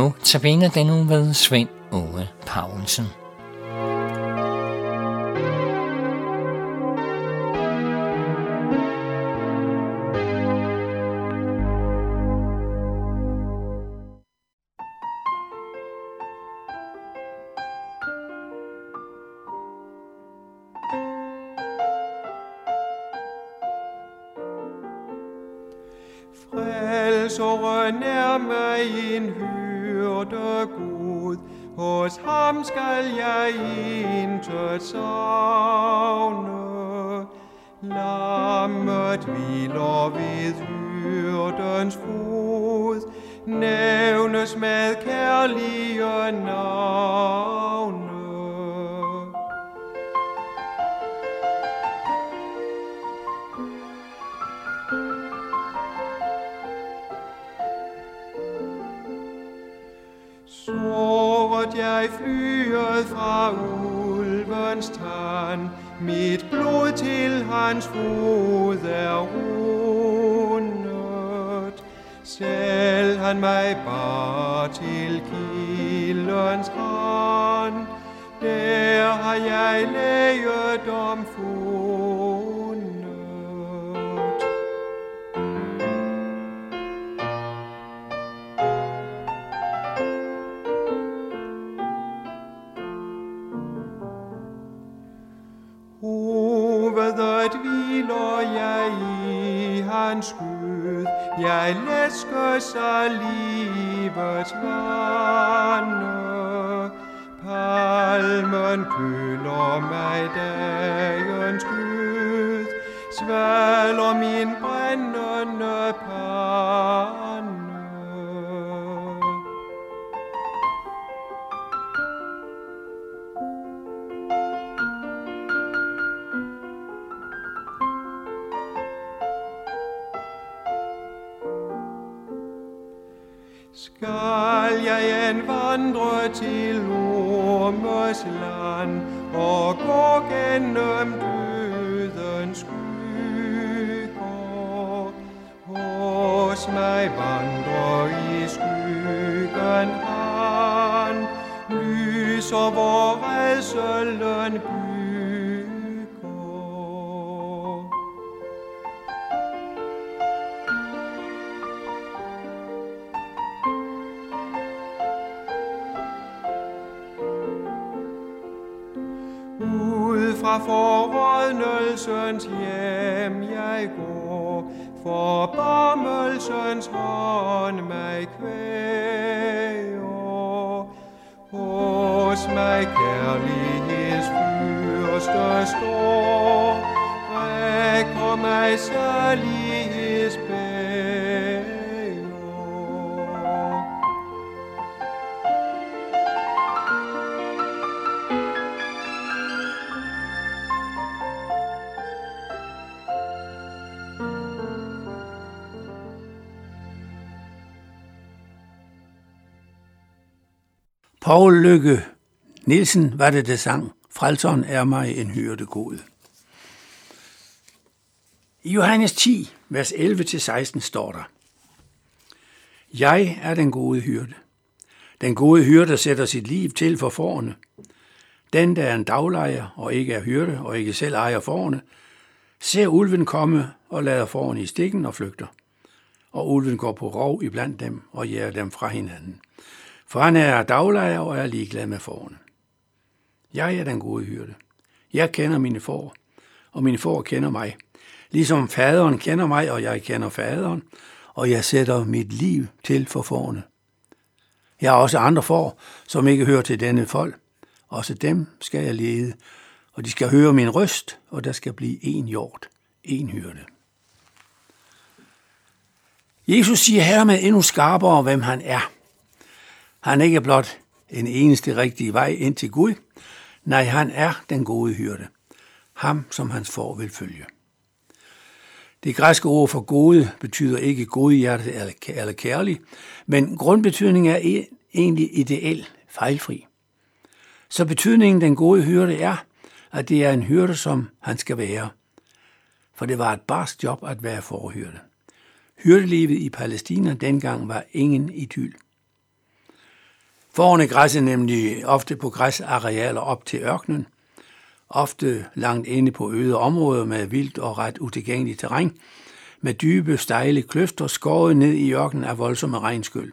nu tabiner den uge ved Svend Åge Paulsen. Frelseren er mig en hyrde Gud, hos ham skal jeg intet savne. Lammet hviler ved hyrdens fod, nævnes med kærlige navne. Jeg flyet fra ulvens tand, mit blod til hans fod er rundet. Selv han mig bare til kildens rand, der har jeg læget om fod. Jeg og livets vande. Palmen køler mig dagens glød, svaler min brændende pal. Skal jeg en vandre til ormes land og gå gennem dødens skygger? Hos mig vandrer i skyggen han, lyser vor redselen bygger. Fra forrådnelsens hjem jeg går, forbarmelsens hånd mig kvæger. Hos mig kærligheds fyrste står, rækker mig særligheds Paul Lykke Nielsen var det, der sang. Frelseren er mig en hyrde god. I Johannes 10, vers 11-16 står der. Jeg er den gode hyrde. Den gode hyrde sætter sit liv til for forerne. Den, der er en daglejer og ikke er hyrde og ikke selv ejer forerne, ser ulven komme og lader forerne i stikken og flygter. Og ulven går på rov iblandt dem og jæger dem fra hinanden. For han er daglejer og er ligeglad med forerne. Jeg er den gode hyrde. Jeg kender mine får, og mine får kender mig. Ligesom faderen kender mig, og jeg kender faderen, og jeg sætter mit liv til for forerne. Jeg har også andre får, som ikke hører til denne folk. Også dem skal jeg lede, og de skal høre min røst, og der skal blive en hjort, en hyrde. Jesus siger her med endnu skarpere, hvem han er. Han er ikke blot en eneste rigtige vej ind til Gud. Nej, han er den gode hyrde. Ham, som hans får vil følge. Det græske ord for gode betyder ikke godhjertet eller kærlig, men grundbetydningen er egentlig ideel, fejlfri. Så betydningen den gode hyrde er, at det er en hyrde, som han skal være. For det var et barsk job at være forhyrde. Hyrdelivet i Palæstina dengang var ingen idyl. Fårene græsser nemlig ofte på græsarealer op til ørkenen, ofte langt inde på øde områder med vildt og ret utilgængeligt terræn, med dybe, stejle kløfter skåret ned i ørkenen af voldsomme regnskyld.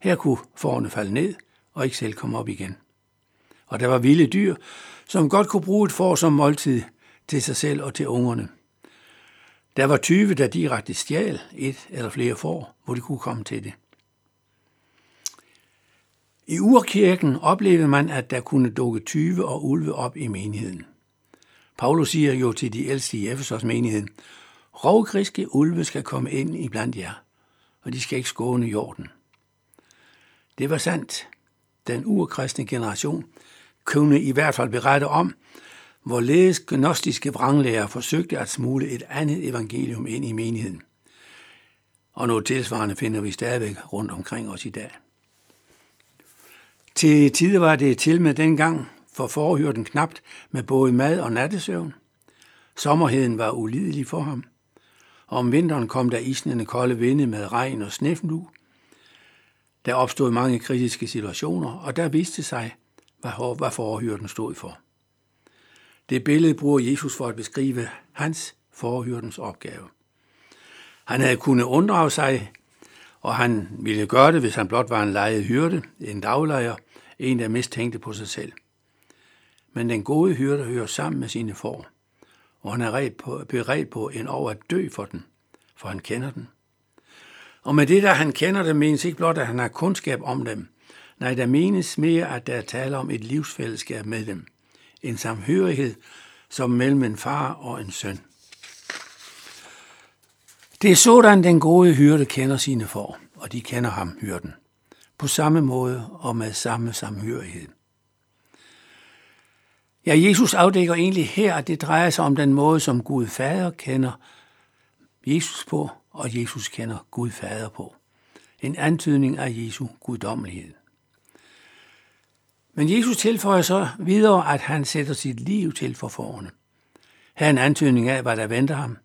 Her kunne fårene falde ned og ikke selv komme op igen. Og der var vilde dyr, som godt kunne bruge et får som måltid til sig selv og til ungerne. Der var 20, der direkte stjal et eller flere får, hvor de kunne komme til det. I urkirken oplevede man, at der kunne dukke 20 og ulve op i menigheden. Paulus siger jo til de ældste i Efesos menigheden, rovgriske ulve skal komme ind i blandt jer, og de skal ikke skåne jorden. Det var sandt. Den urkristne generation kunne i hvert fald berette om, hvorledes gnostiske vranglærer forsøgte at smule et andet evangelium ind i menigheden. Og noget tilsvarende finder vi stadigvæk rundt omkring os i dag. Til tider var det til med dengang for forhyrten knapt med både mad og nattesøvn. Sommerheden var ulidelig for ham. Og om vinteren kom der isnende kolde vinde med regn og snefnu. Der opstod mange kritiske situationer, og der viste sig, hvad forhyrten stod for. Det billede bruger Jesus for at beskrive hans forhyrdens opgave. Han havde kunnet unddrage sig, og han ville gøre det, hvis han blot var en lejet hyrde, en daglejer, en der mistænkte på sig selv. Men den gode hyrde hører sammen med sine får, og han er på, beredt på en over at dø for den, for han kender den. Og med det, der han kender dem, menes ikke blot, at han har kundskab om dem. Nej, der menes mere, at der er tale om et livsfællesskab med dem – en samhørighed som mellem en far og en søn. Det er sådan, den gode hyrde kender sine får, og de kender ham, hyrden, på samme måde og med samme samhørighed. Ja, Jesus afdækker egentlig her, at det drejer sig om den måde, som Gud Fader kender Jesus på, og Jesus kender Gud Fader på. En antydning af Jesu guddommelighed. Men Jesus tilføjer så videre, at han sætter sit liv til for forerne. Her er en antydning af, hvad der venter ham.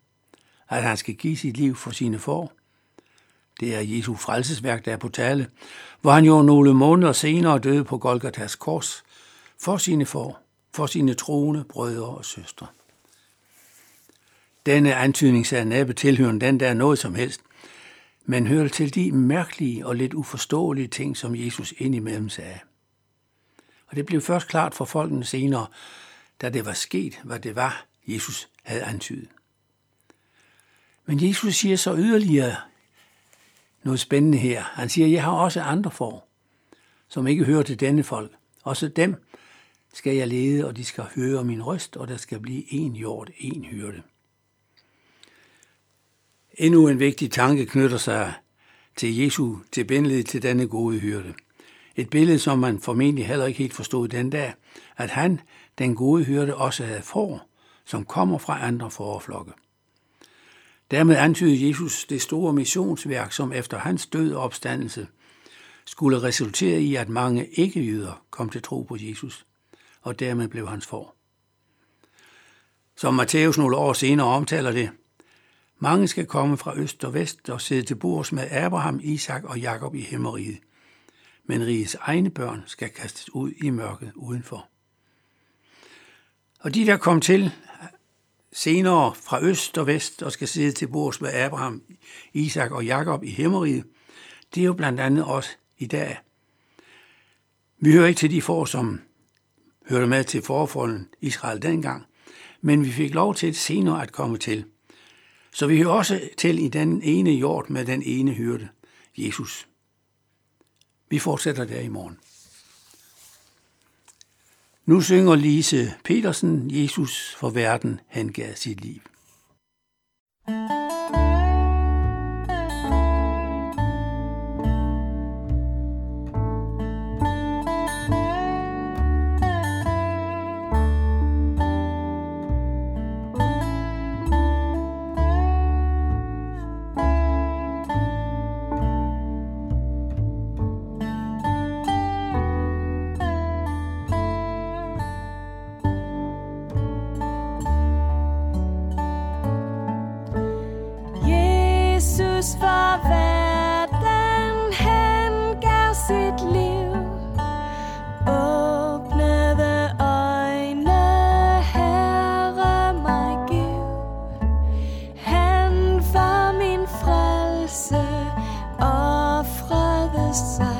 At han skal give sit liv for sine får. Det er Jesu frelsesværk, der er på tale, hvor han jo nogle måneder senere døde på Golgatas kors for sine for, for sine troende brødre og søstre. Denne antydning sagde næppe tilhørende den der noget som helst, men hører til de mærkelige og lidt uforståelige ting, som Jesus indimellem sagde. Og det blev først klart for folkene senere, da det var sket, hvad det var, Jesus havde antydet. Men Jesus siger så yderligere noget spændende her. Han siger, jeg har også andre for, som ikke hører til denne folk. Også dem skal jeg lede, og de skal høre min røst, og der skal blive en jord, en hyrde. Endnu en vigtig tanke knytter sig til Jesu tilbindelighed til denne gode hyrde. Et billede, som man formentlig heller ikke helt forstod den dag, at han, den gode hyrde, også havde får, som kommer fra andre forflokke. Dermed antydede Jesus det store missionsværk, som efter hans død og opstandelse skulle resultere i, at mange ikke-jyder kom til tro på Jesus, og dermed blev hans for. Som Matthæus nogle år senere omtaler det, mange skal komme fra øst og vest og sidde til bords med Abraham, Isak og Jakob i himmeriget – men rigets egne børn skal kastes ud i mørket udenfor. Og de, der kom til senere fra øst og vest og skal sidde til bords med Abraham, Isak og Jakob i himmeriget, det er jo blandt andet os i dag. Vi hører ikke til de for, som hørte med til forfolden Israel dengang, men vi fik lov til senere at komme til. Så vi hører også til i den ene jord med den ene hyrde, Jesus. Vi fortsætter der i morgen. Nu synger Lise Petersen, Jesus for verden, han gav sit liv. Jesus for verden han gav sit liv. Åbnede øjne, Herre mig giv. Han var min frelse, offrede sig.